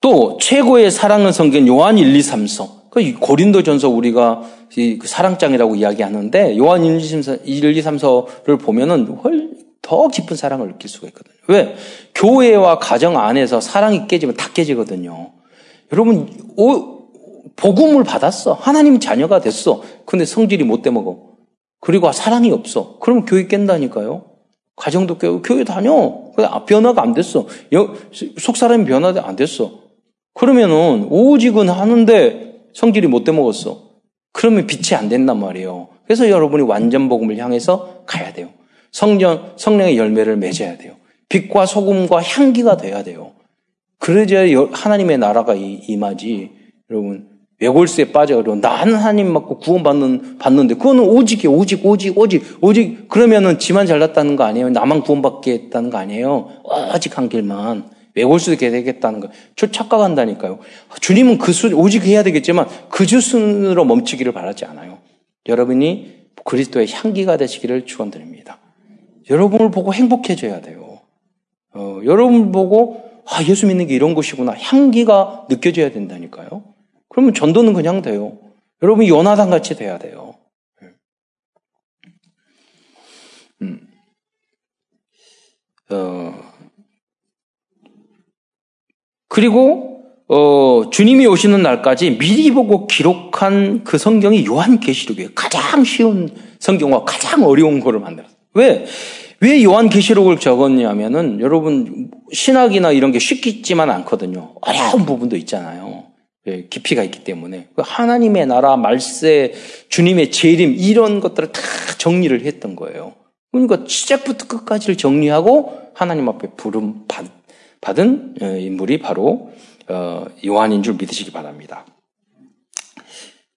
또 최고의 사랑은 성경 요한 1, 2, 3서. 그 고린도전서 우리가 그 사랑장이라고 이야기하는데 요한 1, 2, 3서를 보면은 더 깊은 사랑을 느낄 수가 있거든요. 왜? 교회와 가정 안에서 사랑이 깨지면 다 깨지거든요. 여러분, 오, 복음을 받았어. 하나님 자녀가 됐어. 근데 성질이 못 돼먹어. 그리고 사랑이 없어. 그러면 교회 깬다니까요. 가정도 깨고 교회 다녀. 변화가 안 됐어. 속 사람이 변화가 안 됐어. 그러면은 오직은 하는데 성질이 못 돼 먹었어. 그러면 빛이 안 된단 말이에요. 그래서 여러분이 완전 복음을 향해서 가야 돼요. 성령, 성령의 열매를 맺어야 돼요. 빛과 소금과 향기가 돼야 돼요. 그래야 하나님의 나라가 임하지. 여러분, 외골수에 빠져가지고 나는 하나님 맞고 구원받는 받는데 그거는 오직이 오직 오직 오직 오직 그러면은 지만 잘났다는 거 아니에요? 나만 구원받겠다는 거 아니에요? 오직 한 길만 외골수도 되겠다는 거. 저 착각한다니까요. 주님은 그 수, 오직 해야 되겠지만 그 주순으로 멈추기를 바라지 않아요. 여러분이 그리스도의 향기가 되시기를 축원드립니다. 여러분을 보고 행복해져야 돼요. 어, 여러분을 보고 아 예수 믿는 게 이런 것이구나 향기가 느껴져야 된다니까요. 그러면 전도는 그냥 돼요. 여러분이 연하단 같이 돼야 돼요. 음. 어, 그리고 어, 주님이 오시는 날까지 미리 보고 기록한 그 성경이 요한계시록이에요. 가장 쉬운 성경과 가장 어려운 거를 만들었어요. 왜? 왜 요한계시록을 적었냐면은 여러분 신학이나 이런 게 쉽지만 않거든요. 어려운 부분도 있잖아요. 예, 깊이가 있기 때문에 그 하나님의 나라, 말세, 주님의 재림 이런 것들을 다 정리를 했던 거예요. 그러니까 시작부터 끝까지를 정리하고 하나님 앞에 부름 받은 어, 인물이 바로 어, 요한인 줄 믿으시기 바랍니다.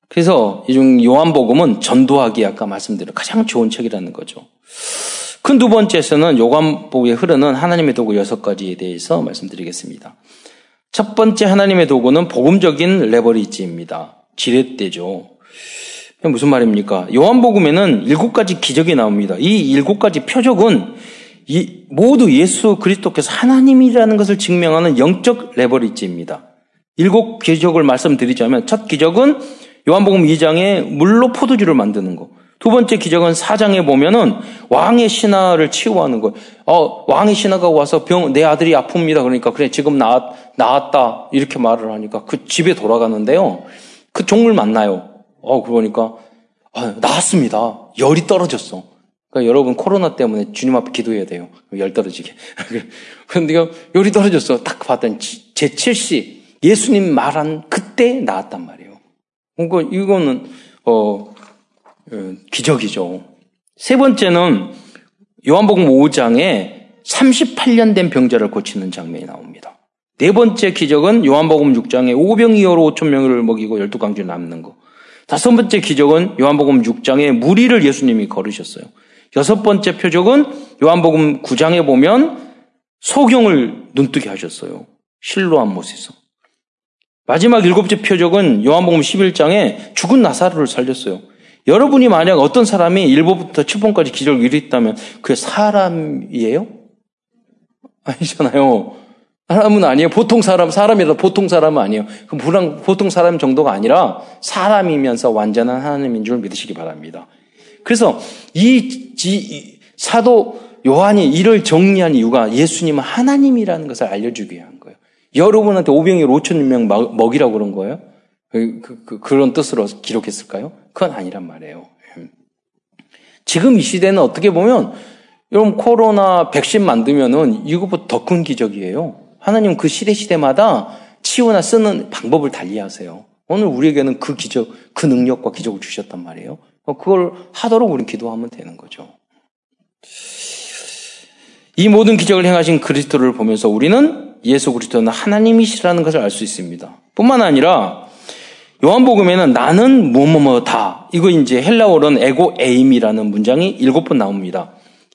그래서 이 중 요한복음은 전도하기 아까 말씀드린 가장 좋은 책이라는 거죠. 큰 두 번째에서는 요한복음에 흐르는 하나님의 도구 여섯 가지에 대해서 말씀드리겠습니다. 첫 번째 하나님의 도구는 복음적인 레버리지입니다. 지렛대죠. 무슨 말입니까? 요한복음에는 일곱 가지 기적이 나옵니다. 이 일곱 가지 표적은 이 모두 예수 그리스도께서 하나님이라는 것을 증명하는 영적 레버리지입니다. 일곱 기적을 말씀드리자면 첫 기적은 요한복음 2장에 물로 포도주를 만드는 거. 두 번째 기적은 사장에 보면은 왕의 신하를 치유하는 거예요. 어, 왕의 신하가 와서 병, 내 아들이 아픕니다. 그러니까 그래 지금 나았, 나았다 이렇게 말을 하니까 그 집에 돌아가는데요. 그 종을 만나요. 어, 그러니까 아, 나았습니다. 열이 떨어졌어. 그러니까 여러분 코로나 때문에 주님 앞에 기도해야 돼요. 열 떨어지게. 그런데 열이 떨어졌어. 딱 봤더니 제7시 예수님 말한 그때 나았단 말이에요. 그러니까 이거는 어 어, 기적이죠. 세 번째는 요한복음 5장에 38년 된 병자를 고치는 장면이 나옵니다. 네 번째 기적은 요한복음 6장에 5병 이어로 5천 명을 먹이고 12강주 남는 거. 다섯 번째 기적은 요한복음 6장에 무리를 예수님이 걸으셨어요. 여섯 번째 표적은 요한복음 9장에 보면 소경을 눈뜨게 하셨어요. 실로한 못에서. 마지막 일곱째 표적은 요한복음 11장에 죽은 나사로를 살렸어요. 여러분이 만약 어떤 사람이 1번부터 7번까지 기적을 이뤘다면 그게 사람이에요? 아니잖아요. 사람은 아니에요. 보통 사람, 사람이라 보통 사람은 아니에요. 그 보통 사람 정도가 아니라 사람이면서 완전한 하나님인 줄 믿으시기 바랍니다. 그래서 이, 이 사도 요한이 이를 정리한 이유가 예수님은 하나님이라는 것을 알려주기 위한 거예요. 여러분한테 오병이 5천 명 먹이라고 그런 거예요? 그, 그, 그런 뜻으로 기록했을까요? 그건 아니란 말이에요. 지금 이 시대는 어떻게 보면 여러분 코로나 백신 만들면은 이것보다 더 큰 기적이에요. 하나님 그 시대 시대마다 치유나 쓰는 방법을 달리하세요. 오늘 우리에게는 그 기적, 그 능력과 기적을 주셨단 말이에요. 그걸 하도록 우리 기도하면 되는 거죠. 이 모든 기적을 행하신 그리스도를 보면서 우리는 예수 그리스도는 하나님이시라는 것을 알 수 있습니다. 뿐만 아니라 요한복음에는 나는 뭐뭐뭐다. 이거 이제 헬라어로는 에고 에임이라는 문장이 일곱 번 나옵니다.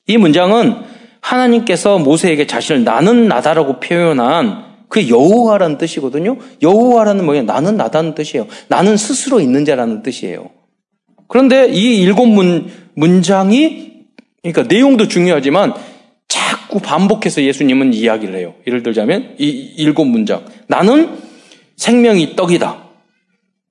이 문장은 하나님께서 모세에게 자신을 나는 나다라고 표현한 그 여호와라는 뜻이거든요. 여호와라는 뭐예요? 나는 나다는 뜻이에요. 나는 스스로 있는 자라는 뜻이에요. 그런데 이 일곱 문, 문장이 그러니까 내용도 중요하지만 자꾸 반복해서 예수님은 이야기를 해요. 예를 들자면 이 일곱 문장. 나는 생명이 떡이다.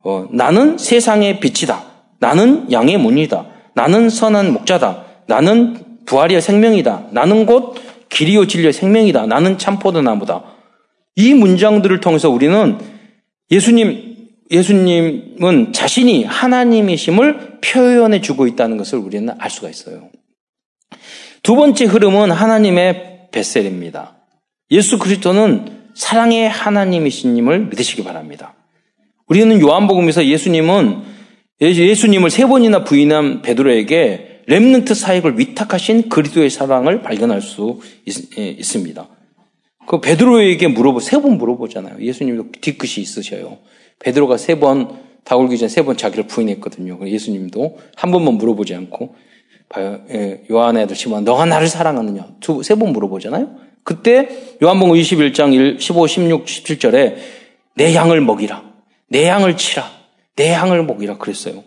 어, 나는 세상의 빛이다. 나는 양의 문이다. 나는 선한 목자다. 나는 부활이의 생명이다. 나는 곧 길이요 진리의 생명이다. 나는 참포도 나무다. 이 문장들을 통해서 우리는 예수님, 예수님은 자신이 하나님이심을 표현해 주고 있다는 것을 우리는 알 수가 있어요. 두 번째 흐름은 하나님의 베셀입니다. 예수 그리스도는 사랑의 하나님이신님을 믿으시기 바랍니다. 우리는 요한복음에서 예수님은 예수님을 세 번이나 부인한 베드로에게 렘넌트 사역을 위탁하신 그리스도의 사랑을 발견할 수 있, 예, 습니다 그 베드로에게 물어보 세 번 물어보잖아요. 예수님도 뒤끝이 있으셔요. 베드로가 세 번 다굴기 전에 세번 자기를 부인했거든요. 예수님도 한 번만 물어보지 않고. 예, 요한의 아들 시몬 너가 나를 사랑하느냐? 두 세 번 물어보잖아요. 그때 요한복음 21장 1, 15, 16, 17절에 내 양을 먹이라. 내 양을 치라. 내 양을 먹이라 그랬어요.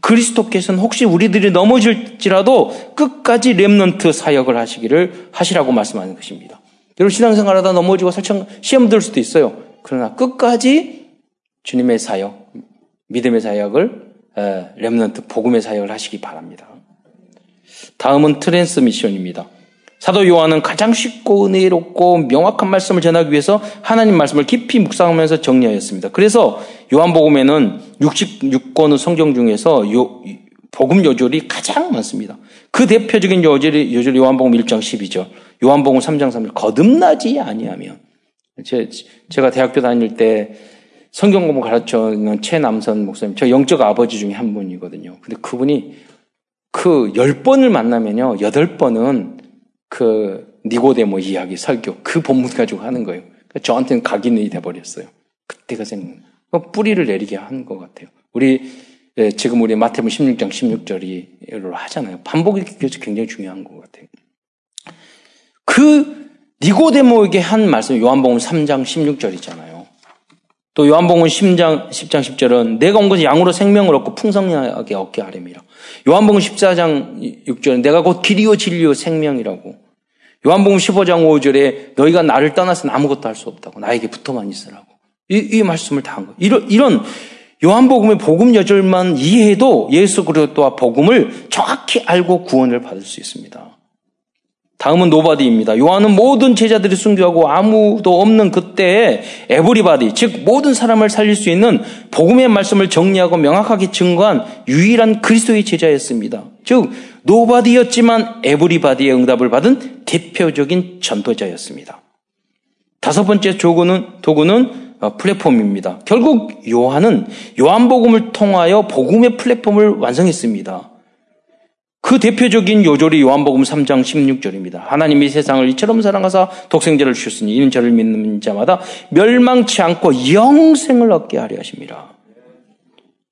그리스도께서는 혹시 우리들이 넘어질지라도 끝까지 렘넌트 사역을 하시기를 하시라고 말씀하는 것입니다. 여러분 신앙생활 하다 넘어지고 살짝 시험 들 수도 있어요. 그러나 끝까지 주님의 사역, 믿음의 사역을 remnant 복음의 사역을 하시기 바랍니다. 다음은 transmission입니다. 사도 요한은 가장 쉽고 은혜롭고 명확한 말씀을 전하기 위해서 하나님 말씀을 깊이 묵상하면서 정리하였습니다. 그래서 요한복음에는 66권의 성경 중에서 요, 복음 요절이 가장 많습니다. 그 대표적인 요절이 요절 요한복음 1장 12절, 요한복음 3장 3절 거듭나지 아니하면 제, 제가 대학교 다닐 때 성경 공부 가르쳐는 최남선 목사님, 저 영적 아버지 중에 한 분이거든요. 근데 그분이 그 열 번을 만나면요, 여덟 번은 그 니고데모 이야기 설교 그 본문 가지고 하는 거예요. 그러니까 저한테는 각인이 돼버렸어요. 그때가 생각. 뿌리를 내리게 한 것 같아요. 우리 예, 지금 우리 마태복음 16장 16절이 하잖아요. 반복이 굉장히 중요한 것 같아요. 그 니고데모에게 한 말씀 요한복음 3장 16절이잖아요. 또 요한복음 10장 10장 10절은 내가 온 것이 양으로 생명을 얻고 풍성하게 얻게 하렵니다. 요한복음 14장 6절은 내가 곧 길이요 진리요 생명이라고. 요한복음 15장 5절에 너희가 나를 떠나서는 아무것도 할 수 없다고. 나에게 붙어만 있으라고. 이, 이 말씀을 다 한 거예요. 이런, 이런 요한복음의 복음 요절만 이해해도 예수 그리스도와 복음을 정확히 알고 구원을 받을 수 있습니다. 다음은 nobody입니다. 요한은 모든 제자들이 순교하고 아무도 없는 그때에 everybody, 즉 모든 사람을 살릴 수 있는 복음의 말씀을 정리하고 명확하게 증거한 유일한 그리스도의 제자였습니다. 즉 nobody였지만 everybody의 응답을 받은 대표적인 전도자였습니다. 다섯 번째 도구는, 도구는 어, 플랫폼입니다. 결국 요한은 요한복음을 통하여 복음의 플랫폼을 완성했습니다. 그 대표적인 요절이 요한복음 3장 16절입니다. 하나님이 세상을 이처럼 사랑하사 독생자를 주셨으니 이는 저를 믿는 자마다 멸망치 않고 영생을 얻게 하려 하십니다.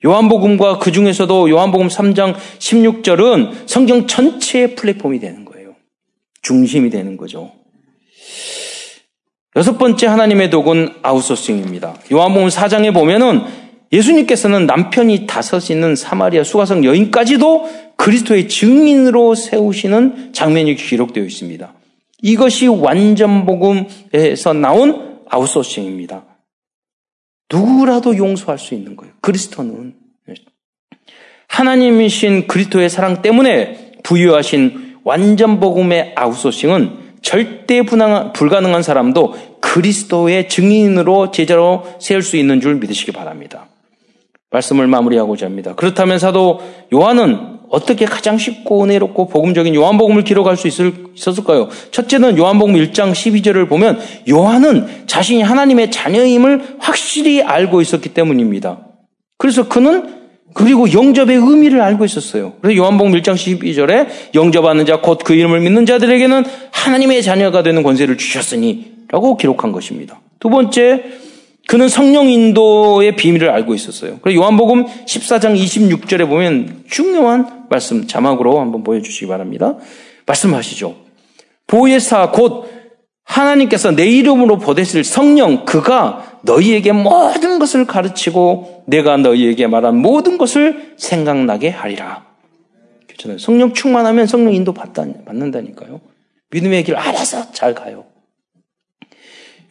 요한복음과 그 중에서도 요한복음 3장 16절은 성경 전체의 플랫폼이 되는 거예요. 중심이 되는 거죠. 여섯 번째 하나님의 독은 아웃소싱입니다. 요한복음 4장에 보면은 예수님께서는 남편이 다섯 있는 사마리아 수가성 여인까지도 그리스도의 증인으로 세우시는 장면이 기록되어 있습니다. 이것이 완전 복음에서 나온 아웃소싱입니다. 누구라도 용서할 수 있는 거예요. 그리스도는 하나님이신 그리스도의 사랑 때문에 부유하신 완전 복음의 아웃소싱은 절대 불가능한 사람도 그리스도의 증인으로 제자로 세울 수 있는 줄 믿으시기 바랍니다. 말씀을 마무리하고자 합니다. 그렇다면 사도 요한은 어떻게 가장 쉽고 은혜롭고 복음적인 요한복음을 기록할 수 있었을까요? 첫째는 요한복음 1장 12절을 보면 요한은 자신이 하나님의 자녀임을 확실히 알고 있었기 때문입니다. 그래서 그는 그리고 영접의 의미를 알고 있었어요. 그래서 요한복음 1장 12절에 영접하는 자 곧 그 이름을 믿는 자들에게는 하나님의 자녀가 되는 권세를 주셨으니 라고 기록한 것입니다. 두 번째 그는 성령 인도의 비밀을 알고 있었어요. 그리고 요한복음 14장 26절에 보면 중요한 말씀 자막으로 한번 보여주시기 바랍니다. 말씀하시죠. 보혜사 곧 하나님께서 내 이름으로 보내실 성령 그가 너희에게 모든 것을 가르치고 내가 너희에게 말한 모든 것을 생각나게 하리라. 그렇잖아요. 성령 충만하면 성령 인도 받는다니까요. 믿음의 길 알아서 잘 가요.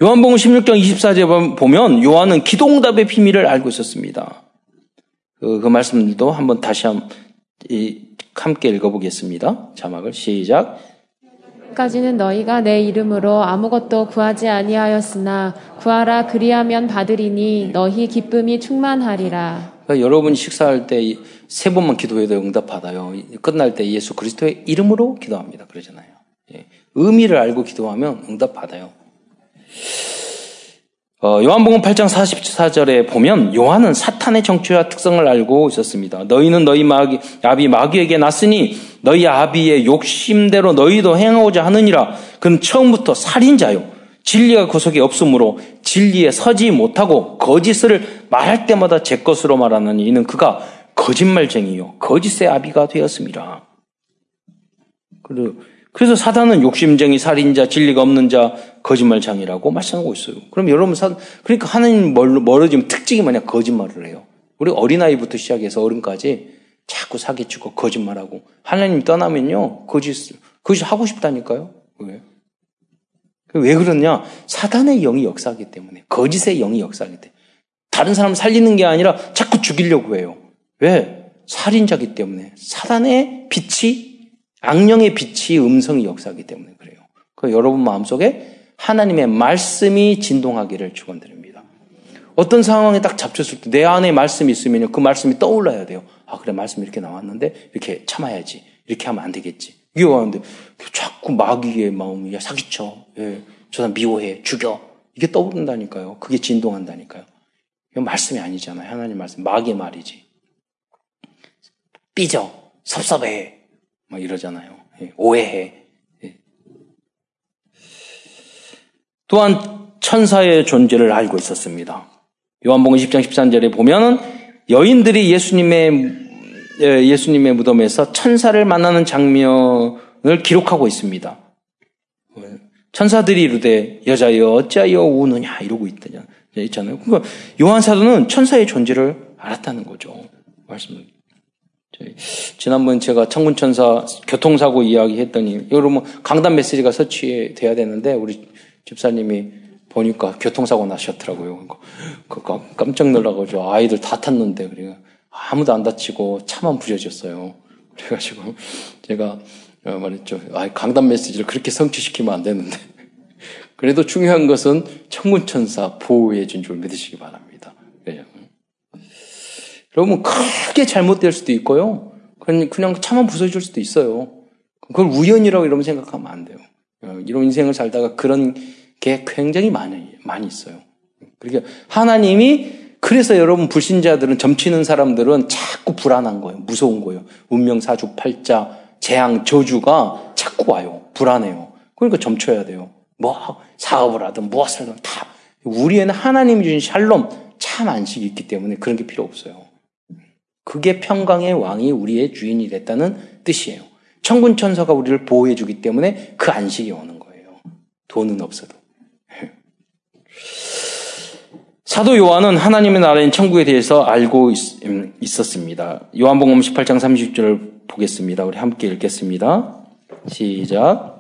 요한복음 16장 24절 보면 요한은 기도응답의 비밀을 알고 있었습니다. 그, 그 말씀들도 한번 다시 한, 이, 함께 읽어보겠습니다. 자막을 시작. 까지는 너희가 내 이름으로 아무것도 구하지 아니하였으나 구하라 그리하면 받으리니 너희 기쁨이 충만하리라. 그러니까 여러분 식사할 때 세 번만 기도해도 응답 받아요. 끝날 때 예수 그리스도의 이름으로 기도합니다. 그러잖아요. 예. 의미를 알고 기도하면 응답 받아요. 어, 요한복음 8장 44절에 보면 요한은 사탄의 정체와 특성을 알고 있었습니다. 너희는 너희 마귀, 아비 마귀에게 났으니 너희 아비의 욕심대로 너희도 행하고자 하느니라. 그는 처음부터 살인자요. 진리가 그 속에 없으므로 진리에 서지 못하고 거짓을 말할 때마다 제 것으로 말하는 이는 그가 거짓말쟁이요 거짓의 아비가 되었습니다. 그 래서 사단은 욕심쟁이, 살인자, 진리가 없는 자, 거짓말장이라고 말씀하고 있어요. 그럼 여러분 사 그러니까 하나님 멀어지면 특징이 뭐냐 거짓말을 해요. 우리 어린아이부터 시작해서 어른까지 자꾸 사기치고 거짓말하고 하나님 떠나면요 거짓 거짓 하고 싶다니까요. 왜? 왜 그러냐? 사단의 영이 역사하기 때문에 거짓의 영이 역사하기 때문에 다른 사람 살리는 게 아니라 자꾸 죽이려고 해요. 왜? 살인자기 때문에 사단의 빛이 악령의 빛이 음성이 역사하기 때문에 그래요. 그 여러분 마음속에 하나님의 말씀이 진동하기를 축원드립니다. 어떤 상황에 딱 잡혔을 때 내 안에 말씀이 있으면 그 말씀이 떠올라야 돼요. 아 그래 말씀 이렇게 나왔는데 이렇게 참아야지. 이렇게 하면 안 되겠지. 이게 왔는데 자꾸 마귀의 마음이 야 사기쳐. 예, 저 사람 미워해. 죽여. 이게 떠오른다니까요. 그게 진동한다니까요. 이건 말씀이 아니잖아요. 하나님 말씀. 마귀의 말이지. 삐져. 섭섭해. 막 이러잖아요. 예, 오해해. 예. 또한 천사의 존재를 알고 있었습니다. 요한복음 10장 13절에 보면은 여인들이 예수님의 예, 예수님의 무덤에서 천사를 만나는 장면을 기록하고 있습니다. 천사들이 이르되 여자여 어찌하여 우느냐 이러고 있잖아요. 그러니까 요한 사도는 천사의 존재를 알았다는 거죠. 말씀. 지난번 제가 청군천사 교통사고 이야기 했더니 여러분 강단 메시지가 설치돼야 되는데 우리 집사님이 보니까 교통사고 나셨더라고요. 그 깜짝 놀라가지고 아이들 다 탔는데 그래요. 아무도 안 다치고 차만 부셔졌어요. 그래가지고 제가 어, 말했죠. 아, 강단 메시지를 그렇게 성취시키면 안 되는데. 그래도 중요한 것은 청군천사 보호해 준 줄 믿으시기 바랍니다. 여러분 크게 잘못될 수도 있고요. 그냥 차만 부서질 수도 있어요. 그걸 우연이라고 이러면 생각하면 안 돼요. 어, 이런 인생을 살다가 그런 게 굉장히 많이 많이 있어요. 그러니까 하나님이 그래서 여러분 불신자들은 점치는 사람들은 자꾸 불안한 거예요. 무서운 거예요. 운명 사주 팔자 재앙 저주가 자꾸 와요. 불안해요. 그러니까 점쳐야 돼요. 뭐 사업을 하든 무엇을 하든 다 우리에는 하나님이 주신 샬롬 참 안식이 있기 때문에 그런 게 필요 없어요. 그게 평강의 왕이 우리의 주인이 됐다는 뜻이에요. 천군 천사가 우리를 보호해 주기 때문에 그 안식이 오는 거예요. 돈은 없어도. 사도 요한은 하나님의 나라인 천국에 대해서 알고 있, 음, 었습니다 요한복음 18장 30절을 보겠습니다. 우리 함께 읽겠습니다. 시작.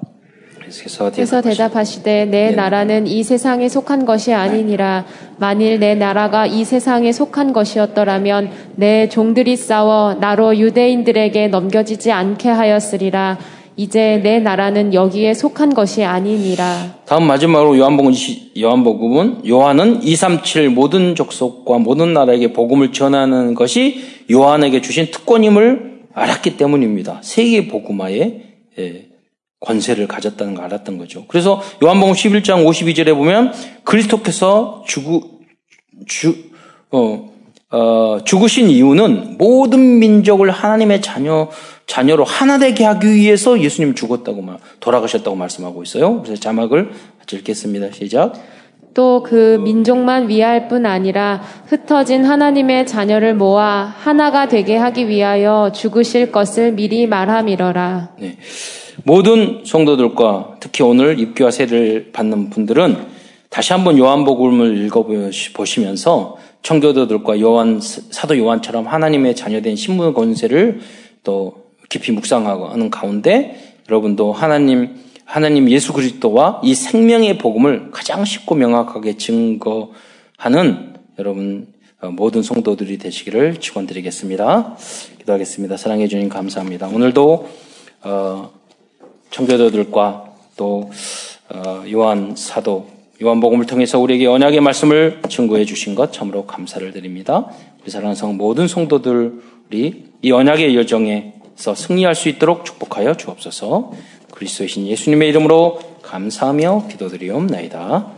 그래서 대답하시되 내 네. 나라는 이 세상에 속한 것이 아니니라 만일 내 나라가 이 세상에 속한 것이었더라면 내 종들이 싸워 나로 유대인들에게 넘겨지지 않게 하였으리라 이제 내 나라는 여기에 속한 것이 아니니라. 다음 마지막으로 요한복음, 요한복음은 요한은 237 모든 족속과 모든 나라에게 복음을 전하는 것이 요한에게 주신 특권임을 알았기 때문입니다. 세계 복음화의 예, 권세를 가졌다는 걸 알았던 거죠. 그래서 요한복음 11장 52절에 보면 그리스도께서 죽으, 주, 어, 어, 죽으신 이유는 모든 민족을 하나님의 자녀, 자녀로 하나 되게 하기 위해서 예수님이 죽었다고 말, 돌아가셨다고 말씀하고 있어요. 그래서 자막을 읽겠습니다. 시작. 또그 민족만 위할 뿐 아니라 흩어진 하나님의 자녀를 모아 하나가 되게 하기 위하여 죽으실 것을 미리 말함이러라. 네. 모든 성도들과 특히 오늘 입교와 세를 받는 분들은 다시 한번 요한복음을 읽어보시면서 청교도들과 요한 사도 요한처럼 하나님의 자녀된 신분 권세를 또 깊이 묵상하는 가운데 여러분도 하나님 하나님 예수 그리스도와 이 생명의 복음을 가장 쉽고 명확하게 증거하는 여러분 어, 모든 성도들이 되시기를 축원드리겠습니다. 기도하겠습니다. 사랑해 주님 감사합니다. 오늘도 어, 청교도들과 또 어, 요한 사도 요한복음을 통해서 우리에게 언약의 말씀을 증거해 주신 것 참으로 감사를 드립니다. 우리 사랑하는 성 모든 성도들이 이 언약의 여정에서 승리할 수 있도록 축복하여 주옵소서. 그리스도이신 예수님의 이름으로 감사하며 기도드리옵나이다.